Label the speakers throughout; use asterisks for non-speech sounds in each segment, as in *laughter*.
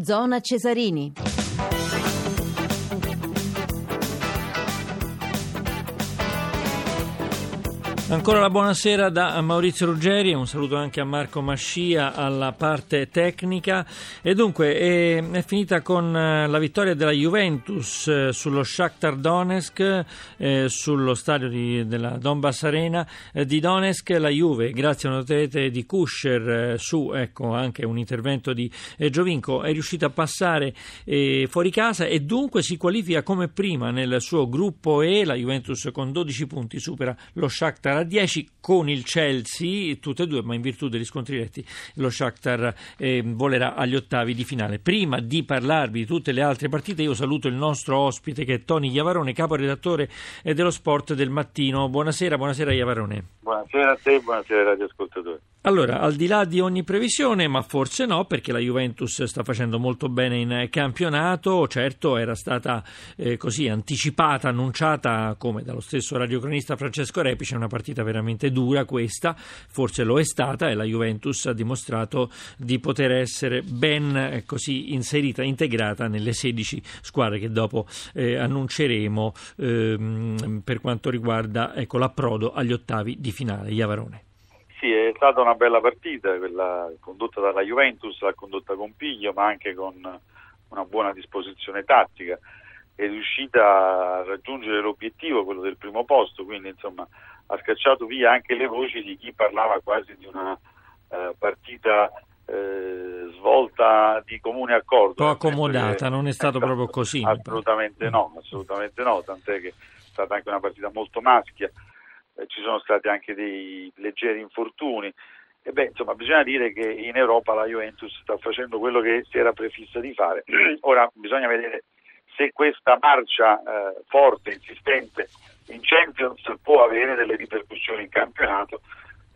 Speaker 1: Zona Cesarini.
Speaker 2: Ancora la buonasera da Maurizio Ruggeri e un saluto anche a Marco Mascia alla parte tecnica. E dunque è, è finita con eh, la vittoria della Juventus eh, sullo Shakhtar Donetsk, eh, sullo stadio di, della Donbass Arena eh, di Donetsk. La Juve, grazie a una rete di Kusher su ecco, anche un intervento di Giovinco, è riuscita a passare fuori casa e dunque si qualifica come prima nel suo gruppo E. La Juventus con 12 punti supera lo Shakhtar a 10 con il Chelsea, tutte e due, ma in virtù degli scontri diretti lo Shakhtar eh, volerà agli ottavi di finale. Prima di parlarvi di tutte le altre partite, io saluto il nostro ospite che è Tony Iavarone, caporedattore eh, dello Sport del Mattino. Buonasera, buonasera Iavarone.
Speaker 3: Buonasera a te, buonasera ai radioascoltatori.
Speaker 2: Allora, al di là di ogni previsione, ma forse no, perché la Juventus sta facendo molto bene in campionato, certo era stata eh, così anticipata, annunciata come dallo stesso radiocronista Francesco Repice, una partita veramente dura questa, forse lo è stata e la Juventus ha dimostrato di poter essere ben eh, così inserita, integrata nelle 16 squadre che dopo eh, annunceremo ehm, per quanto riguarda ecco, l'approdo agli ottavi di finale. Iavarone.
Speaker 3: Sì, è stata una bella partita, quella condotta dalla Juventus, l'ha condotta con piglio, ma anche con una buona disposizione tattica. È riuscita a raggiungere l'obiettivo, quello del primo posto, quindi insomma ha scacciato via anche le voci di chi parlava quasi di una eh, partita eh, svolta di comune accordo.
Speaker 2: Un po' accomodata, non è stato proprio così.
Speaker 3: Assolutamente no, assolutamente no, tant'è che è stata anche una partita molto maschia eh, ci sono stati anche dei leggeri infortuni. E beh, insomma, bisogna dire che in Europa la Juventus sta facendo quello che si era prefissa di fare. *clears throat* Ora bisogna vedere se questa marcia eh, forte, insistente in Champions può avere delle ripercussioni in campionato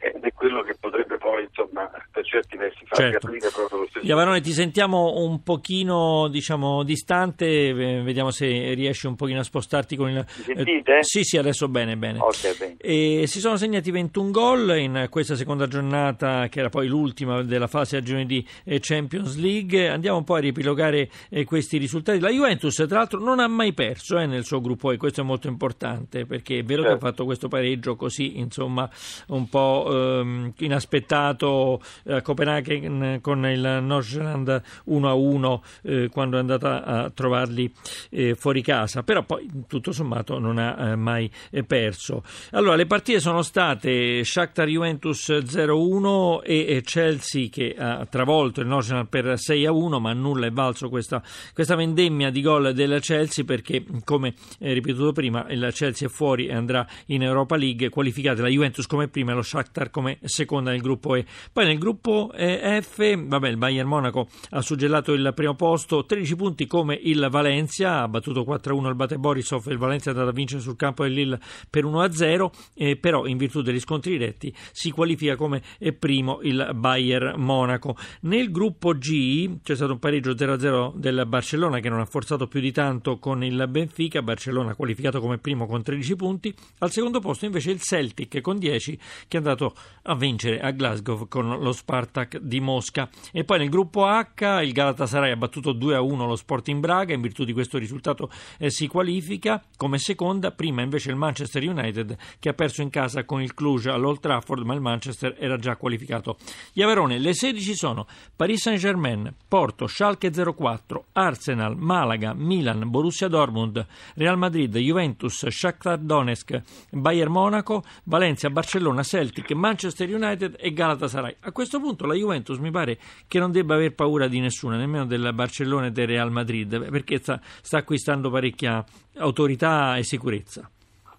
Speaker 3: ed è quello che potrebbe poi insomma per certi versi far certo. capire proprio lo stesso.
Speaker 2: Iavarone ti sentiamo un pochino diciamo distante, vediamo se riesci un pochino a spostarti con il...
Speaker 3: Mi sentite? Eh,
Speaker 2: sì sì adesso bene bene.
Speaker 3: Okay, bene.
Speaker 2: E si sono segnati 21 gol in questa seconda giornata che era poi l'ultima della fase a gironi di eh, Champions League, andiamo un po' a riepilogare eh, questi risultati. La Juventus tra l'altro non ha mai perso eh, nel suo gruppo e questo è molto importante perché è vero certo. che ha certo. fatto questo pareggio così insomma un po' eh, inaspettato a Copenaghen con il Nordsjælland 1-1 eh, quando è andata a trovarli eh, fuori casa, però poi tutto sommato non ha eh, mai eh, perso. Allora, le partite sono state Shakhtar Juventus 0-1 e Chelsea che ha travolto il Nordsjælland per 6-1, ma nulla è valso questa, questa vendemmia di gol del Chelsea perché, come ripetuto prima, il Chelsea è fuori e andrà in Europa League, qualificate la Juventus come prima e lo Shakhtar come seconda nel gruppo E. Poi nel gruppo F, vabbè, il Bayern Monaco ha suggellato il primo posto, 13 punti come il Valencia, ha battuto 4-1 il Bate Borisov il Valencia è andato a vincere sul campo del Lille per 1-0, eh, però in virtù degli scontri diretti si qualifica come primo il Bayern Monaco. Nel gruppo G c'è stato un pareggio 0-0 del Barcellona che non ha forzato più di tanto con il Benfica, Barcellona qualificato come primo con 13 punti, al secondo posto invece il Celtic con 10 che è andato a vincere a Glasgow con lo Spartak di Mosca. E poi nel gruppo H il Galatasaray ha battuto 2-1 lo Sporting Braga, in virtù di questo risultato eh, si qualifica come seconda, prima invece il Manchester United che ha perso in casa con il Cluj all'Old Trafford, ma il Manchester era già qualificato. Gli Averone, le 16 sono Paris Saint-Germain, Porto, Schalke 04, Arsenal, Malaga, Milan, Borussia Dortmund, Real Madrid, Juventus, Shakhtar Donetsk, Bayern Monaco, Valencia, Barcellona, Celtic, Manchester United e Galatasaray. A questo punto la Juventus mi pare che non debba aver paura di nessuno, nemmeno del Barcellona e del Real Madrid, perché sta, sta acquistando parecchia autorità e sicurezza.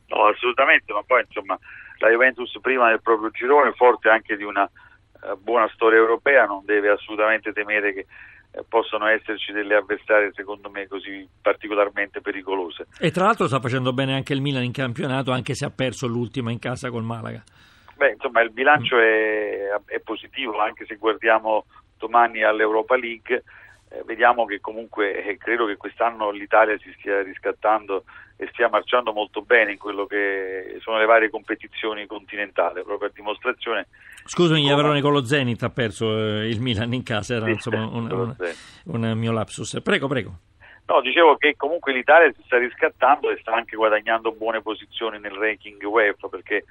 Speaker 3: No, assolutamente, ma poi insomma la Juventus prima del proprio girone, forte anche di una uh, buona storia europea, non deve assolutamente temere che eh, possono esserci delle avversarie secondo me così particolarmente pericolose.
Speaker 2: E tra l'altro sta facendo bene anche il Milan in campionato, anche se ha perso l'ultima in casa col Malaga.
Speaker 3: Beh, insomma, il bilancio è, è positivo, anche se guardiamo domani all'Europa League. eh, vediamo che comunque eh, credo che quest'anno l'Italia si stia riscattando e stia marciando molto bene in quello che sono le varie competizioni continentali, proprio a dimostrazione.
Speaker 2: Scusami, come... Iavarone con lo Zenit ha perso eh, il Milan in casa, era sì, insomma *laughs* un, un, un, mio lapsus. Prego, prego.
Speaker 3: No, dicevo che comunque l'Italia si sta riscattando e sta anche guadagnando buone posizioni nel ranking UEFA perché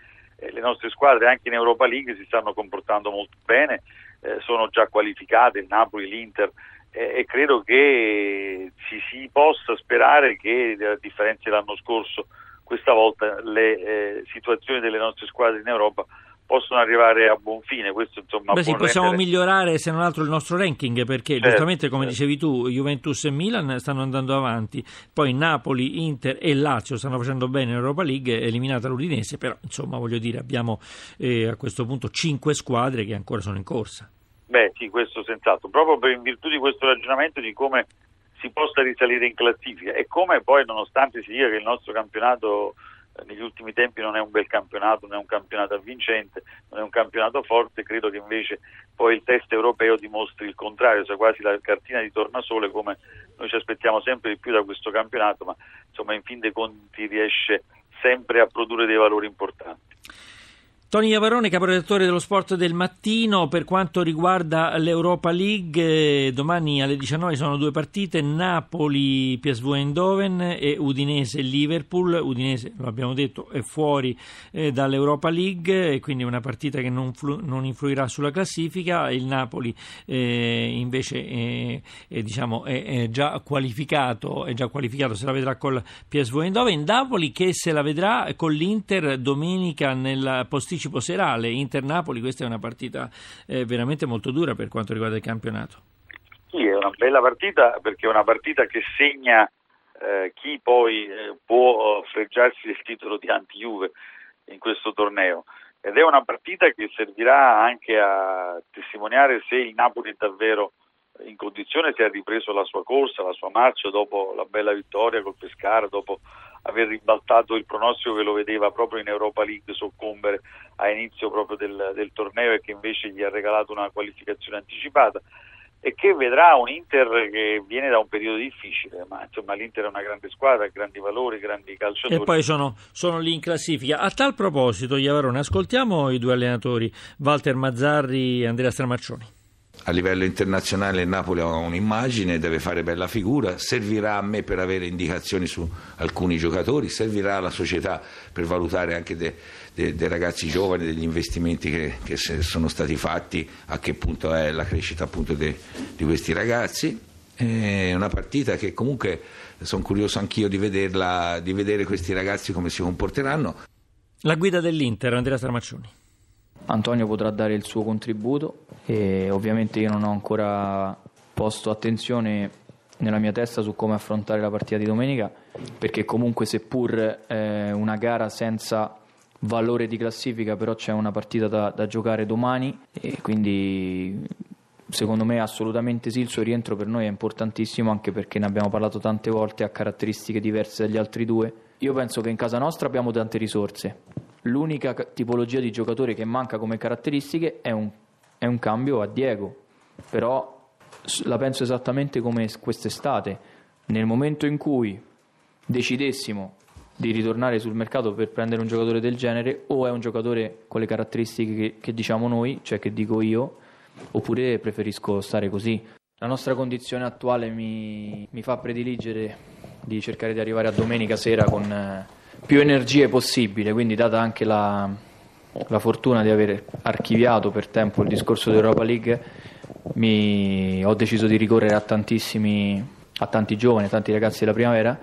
Speaker 3: le nostre squadre anche in Europa League si stanno comportando molto bene, eh, sono già qualificate il Napoli, l'Inter eh, e credo che si, si, possa sperare che a differenza dell'anno scorso questa volta le eh, situazioni delle nostre squadre in Europa possono arrivare a buon fine. Questo, insomma,
Speaker 2: Beh, sì, possiamo rendere... migliorare se non altro il nostro ranking perché certo, giustamente come certo. dicevi tu Juventus e Milan stanno andando avanti, poi Napoli, Inter e Lazio stanno facendo bene in Europa League, eliminata l'Udinese, però insomma voglio dire abbiamo eh, a questo punto cinque squadre che ancora sono in corsa.
Speaker 3: Beh sì, questo senz'altro, proprio per, in virtù di questo ragionamento di come si possa risalire in classifica e come poi nonostante si dica che il nostro campionato negli ultimi tempi non è un bel campionato, non è un campionato avvincente, non è un campionato forte, credo che invece poi il test europeo dimostri il contrario, sia quasi la cartina di tornasole come noi ci aspettiamo sempre di più da questo campionato, ma insomma in fin dei conti riesce sempre a produrre dei valori importanti.
Speaker 2: Tony Iavarone, caporedattore dello Sport del Mattino, per quanto riguarda l'Europa League, domani alle 19 sono due partite, Napoli, PSV Eindhoven e Udinese Liverpool. Udinese, lo abbiamo detto, è fuori eh, dall'Europa League quindi una partita che non, flu- non influirà sulla classifica. Il Napoli eh, invece è, è, diciamo, è, è, già qualificato, è già qualificato, se la vedrà col PSV Eindhoven. Napoli che se la vedrà con l'Inter domenica nel posticino anticipo serale Inter-Napoli, questa è una partita eh, veramente molto dura per quanto riguarda il campionato.
Speaker 3: Sì, è una bella partita perché è una partita che segna eh, chi poi eh, può freggiarsi del titolo di anti-Juve in questo torneo ed è una partita che servirà anche a testimoniare se il Napoli è davvero in condizione, se ha ripreso la sua corsa, la sua marcia dopo la bella vittoria col Pescara, dopo aver ribaltato il pronostico che lo vedeva proprio in Europa League soccombere a inizio proprio del, del torneo e che invece gli ha regalato una qualificazione anticipata e che vedrà un Inter che viene da un periodo difficile, ma insomma l'Inter è una grande squadra, grandi valori, grandi calciatori.
Speaker 2: E poi sono, sono lì in classifica. A tal proposito, Iavarone, ascoltiamo i due allenatori, Walter Mazzarri e Andrea Stramaccioni
Speaker 1: a livello internazionale il Napoli ha un'immagine, deve fare bella figura, servirà a me per avere indicazioni su alcuni giocatori, servirà alla società per valutare anche dei de, de ragazzi giovani, degli investimenti che, che, sono stati fatti, a che punto è la crescita appunto de, di questi ragazzi. È una partita che comunque sono curioso anch'io di, vederla, di vedere questi ragazzi come si comporteranno.
Speaker 2: La guida dell'Inter, Andrea Stramaccioni.
Speaker 4: Antonio potrà dare il suo contributo e ovviamente io non ho ancora posto attenzione nella mia testa su come affrontare la partita di domenica perché comunque seppur eh, una gara senza valore di classifica però c'è una partita da, da giocare domani e quindi secondo me assolutamente sì, il suo rientro per noi è importantissimo anche perché ne abbiamo parlato tante volte, ha caratteristiche diverse dagli altri due. Io penso che in casa nostra abbiamo tante risorse, L'unica tipologia di giocatore che manca come caratteristiche è un, è un cambio a Diego, però la penso esattamente come quest'estate. Nel momento in cui decidessimo di ritornare sul mercato per prendere un giocatore del genere, o è un giocatore con le caratteristiche che, che diciamo noi, cioè che dico io, oppure preferisco stare così. La nostra condizione attuale mi, mi fa prediligere di cercare di arrivare a domenica sera con. Eh, più energie possibile, quindi data anche la, la fortuna di aver archiviato per tempo il discorso dell'Europa League, mi, ho deciso di ricorrere a tantissimi, a tanti giovani, a tanti ragazzi della primavera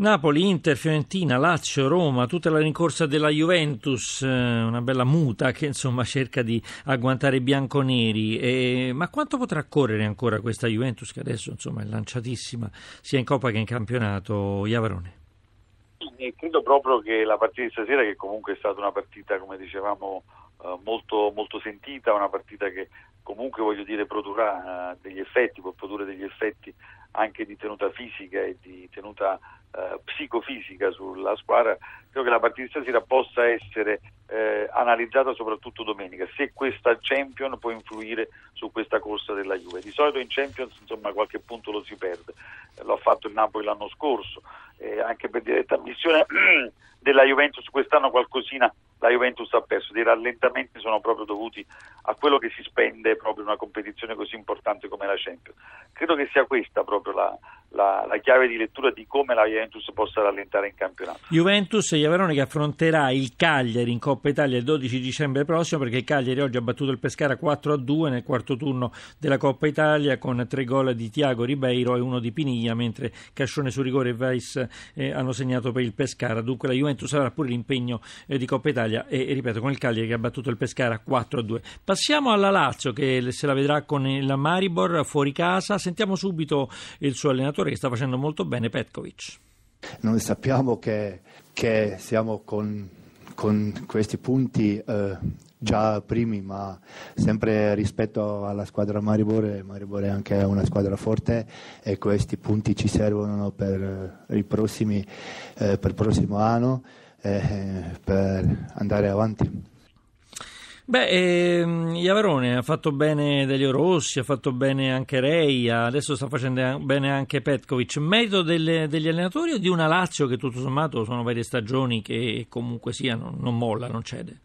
Speaker 2: Napoli, Inter, Fiorentina, Lazio, Roma, tutta la rincorsa della Juventus, eh, una bella muta che insomma cerca di agguantare i bianconeri. E, ma quanto potrà correre ancora questa Juventus che adesso insomma è lanciatissima sia in Coppa che in campionato? Iavarone
Speaker 3: credo proprio che la partita di stasera, che comunque è stata una partita, come dicevamo eh, molto, molto sentita, una partita che comunque voglio dire produrrà uh, degli effetti, può produrre degli effetti anche di tenuta fisica e di tenuta uh, psicofisica sulla squadra, credo che la partita di stasera possa essere eh, analizzata soprattutto domenica, se questa Champion può influire su questa corsa della Juve. Di solito in Champions insomma qualche punto lo si perde, lo ha fatto il Napoli l'anno scorso, eh, anche per diretta ammissione *clears throat* della Juventus quest'anno qualcosina la Juventus ha perso, dei rallentamenti sono proprio dovuti a quello che si spende proprio in una competizione così importante come la Champions. Credo che sia questa proprio la, la, la chiave di lettura di come la Juventus possa rallentare in campionato.
Speaker 2: Juventus Iavarone che affronterà il Cagliari in Coppa Italia il 12 dicembre prossimo perché il Cagliari oggi ha battuto il Pescara 4-2 nel quarto turno della Coppa Italia con tre gol di Tiago Ribeiro e uno di Piniglia mentre Cascione su rigore e Weiss eh, hanno segnato per il Pescara. Dunque la Juventus avrà pure l'impegno eh, di Coppa Italia Italia e, ripeto con il Cagliari che ha battuto il Pescara 4-2. Passiamo alla Lazio che se la vedrà con il Maribor fuori casa. Sentiamo subito il suo allenatore che sta facendo molto bene, Petkovic.
Speaker 5: Noi sappiamo che, che siamo con, con, questi punti eh, già primi, ma sempre rispetto alla squadra Maribor, Maribor è anche una squadra forte e questi punti ci servono per, i prossimi, eh, per il prossimo anno eh, per andare avanti.
Speaker 2: Beh, ehm, Iavarone ha fatto bene Delio Rossi, ha fatto bene anche Reia, adesso sta facendo bene anche Petkovic. Merito delle, degli allenatori o di una Lazio che tutto sommato sono varie stagioni che comunque sia non, non molla, non cede?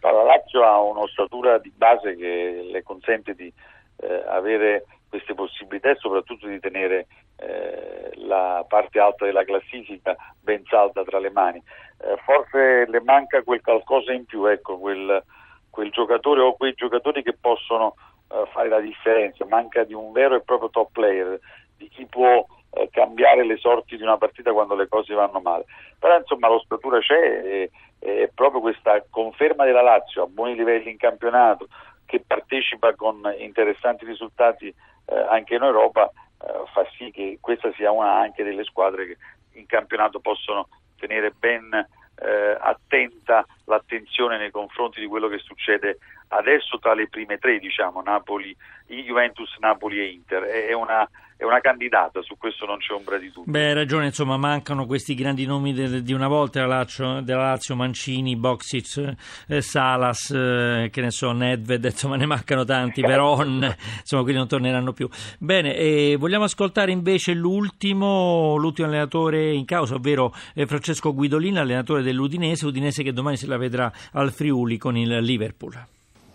Speaker 3: La Lazio ha un'ossatura di base che le consente di eh, avere queste possibilità e soprattutto di tenere eh, la parte alta della classifica ben salda tra le mani. Eh, forse le manca quel qualcosa in più, ecco, quel, quel giocatore o quei giocatori che possono eh, fare la differenza, manca di un vero e proprio top player, di chi può eh, cambiare le sorti di una partita quando le cose vanno male. Però insomma l'ossatura c'è e, e proprio questa conferma della Lazio a buoni livelli in campionato, che partecipa con interessanti risultati eh, anche in Europa, eh, fa sì che questa sia una anche delle squadre che in campionato possono tenere ben eh, attenta l'attenzione nei confronti di quello che succede adesso tra le prime tre, diciamo, Napoli, Juventus, Napoli e Inter. È una è una candidata, su questo non c'è ombra di dubbio.
Speaker 2: Beh, hai ragione, insomma, mancano questi grandi nomi de, di una volta della Lazio, della Lazio Mancini, Boxic, eh, Salas, eh, che ne so, Nedved, *laughs* insomma, ne mancano tanti, Veron, insomma, quindi non torneranno più. Bene, eh, vogliamo ascoltare invece l'ultimo, l'ultimo allenatore in causa, ovvero eh, Francesco Guidolin, allenatore dell'Udinese, Udinese che domani se la vedrà al Friuli con il Liverpool.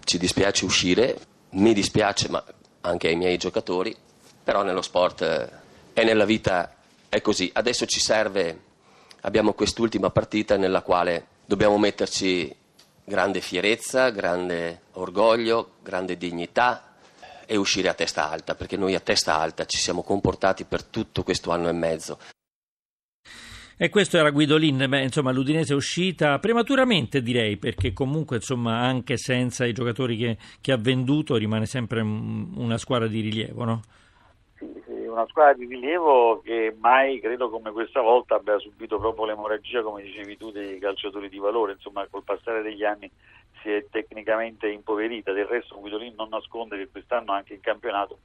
Speaker 6: Ci dispiace uscire, mi dispiace, ma anche ai miei giocatori, però nello sport eh, e nella vita è così. Adesso ci serve, abbiamo quest'ultima partita nella quale dobbiamo metterci grande fierezza, grande orgoglio, grande dignità e uscire a testa alta, perché noi a testa alta ci siamo comportati per tutto questo anno e mezzo.
Speaker 2: E questo era Guidolin, beh, insomma l'Udinese è uscita prematuramente direi, perché comunque insomma anche senza i giocatori che, che ha venduto rimane sempre una squadra di rilievo, no?
Speaker 3: una squadra di rilievo che mai credo come questa volta abbia subito proprio l'emorragia, come dicevi tu, dei calciatori di valore, insomma col passare degli anni si è tecnicamente impoverita, del resto Guidolin non nasconde che quest'anno anche in campionato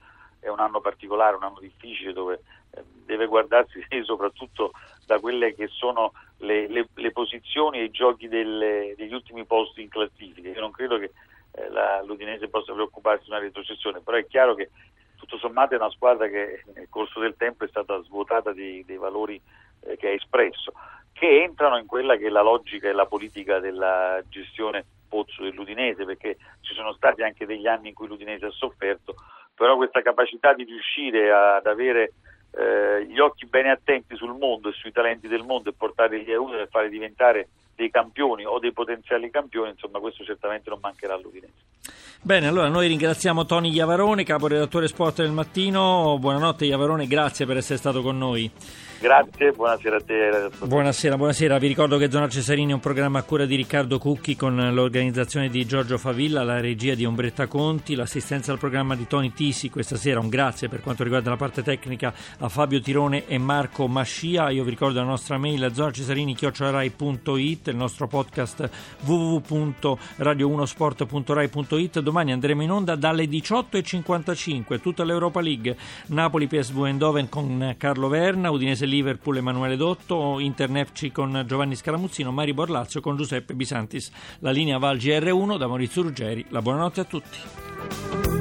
Speaker 3: è un anno particolare, un anno difficile dove eh, deve guardarsi *laughs* soprattutto da quelle che sono le, le, le posizioni e i giochi delle, degli ultimi posti in classifica. Io non credo che eh, la, l'Udinese possa preoccuparsi di una retrocessione, però è chiaro che tutto sommato è una squadra che nel corso del tempo è stata svuotata di, dei valori eh, che ha espresso, che entrano in quella che è la logica e la politica della gestione pozzo dell'Udinese, perché ci sono stati anche degli anni in cui l'Udinese ha sofferto, però questa capacità di riuscire ad avere eh, gli occhi bene attenti sul mondo e sui talenti del mondo e portarli a uno e farli diventare dei campioni o dei potenziali campioni, insomma questo certamente non mancherà all'Udinese.
Speaker 2: Bene, allora noi ringraziamo Tony Iavarone, caporedattore sport del mattino. Buonanotte Iavarone, grazie per essere stato con noi.
Speaker 3: Grazie, buonasera a te.
Speaker 2: Buonasera, buonasera. Vi ricordo che Zona Cesarini è un programma a cura di Riccardo Cucchi con l'organizzazione di Giorgio Favilla, la regia di Ombretta Conti, l'assistenza al programma di Tony Tisi. Questa sera un grazie per quanto riguarda la parte tecnica a Fabio Tirone e Marco Mascia. Io vi ricordo la nostra mail zonacesarini.it, il nostro podcast www.radio1sport.rai.it. Domani andremo in onda dalle 18.55, tutta l'Europa League, Napoli PSV Eindhoven con Carlo Verna, Udinese Liverpool Emanuele Dotto, Internefci con Giovanni Scalamuzzino, Mari Borlazzo con Giuseppe Bisantis. La linea Val GR1 da Maurizio Ruggeri. La buonanotte a tutti.